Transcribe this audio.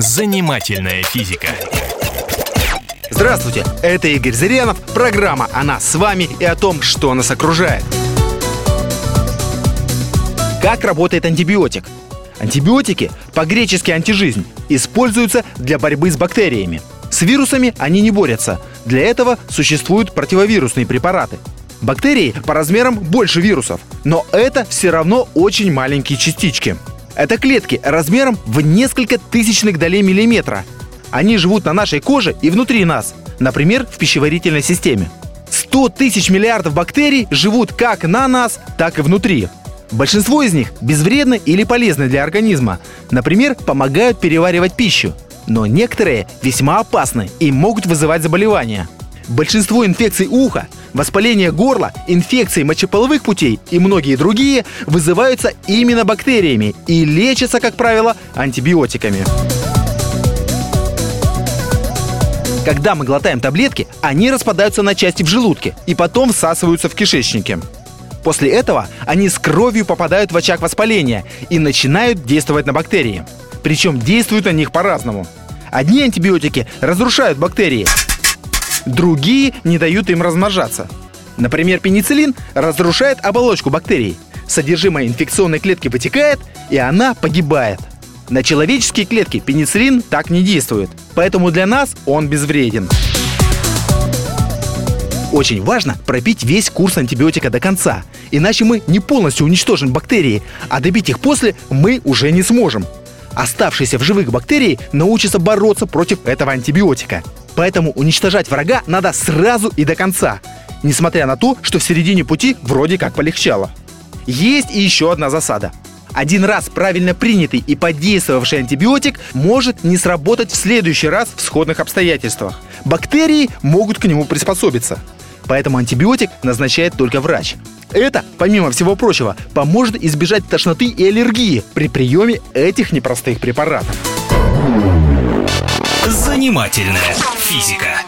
Занимательная физика. Здравствуйте, это Игорь Зырянов, программа о нас с вами и о том, что нас окружает. Как работает антибиотик? Антибиотики, по-гречески антижизнь, используются для борьбы с бактериями. С вирусами они не борются. Для этого существуют противовирусные препараты. Бактерии по размерам больше вирусов, но это все равно очень маленькие частички. Это клетки размером в несколько тысячных долей миллиметра. Они живут на нашей коже и внутри нас, например, в пищеварительной системе. 100 тысяч миллиардов бактерий живут как на нас, так и внутри. Большинство из них безвредны или полезны для организма. Например, помогают переваривать пищу. Но некоторые весьма опасны и могут вызывать заболевания. Большинство инфекций уха, воспаление горла, инфекции мочеполовых путей и многие другие вызываются именно бактериями и лечатся, как правило, антибиотиками. Когда мы глотаем таблетки, они распадаются на части в желудке и потом всасываются в кишечнике. После этого они с кровью попадают в очаг воспаления и начинают действовать на бактерии. Причем действуют на них по-разному. Одни антибиотики разрушают бактерии, другие не дают им размножаться. Например, пенициллин разрушает оболочку бактерий. Содержимое инфекционной клетки вытекает, и она погибает. На человеческие клетки пенициллин так не действует, поэтому для нас он безвреден. Очень важно пропить весь курс антибиотика до конца, иначе мы не полностью уничтожим бактерии, а добить их после мы уже не сможем. Оставшиеся в живых бактерии научатся бороться против этого антибиотика. Поэтому уничтожать врага надо сразу и до конца, несмотря на то, что в середине пути вроде как полегчало. Есть и еще одна засада. Один раз правильно принятый и подействовавший антибиотик может не сработать в следующий раз в сходных обстоятельствах. Бактерии могут к нему приспособиться. Поэтому антибиотик назначает только врач. Это, помимо всего прочего, поможет избежать тошноты и аллергии при приеме этих непростых препаратов. Занимательная физика.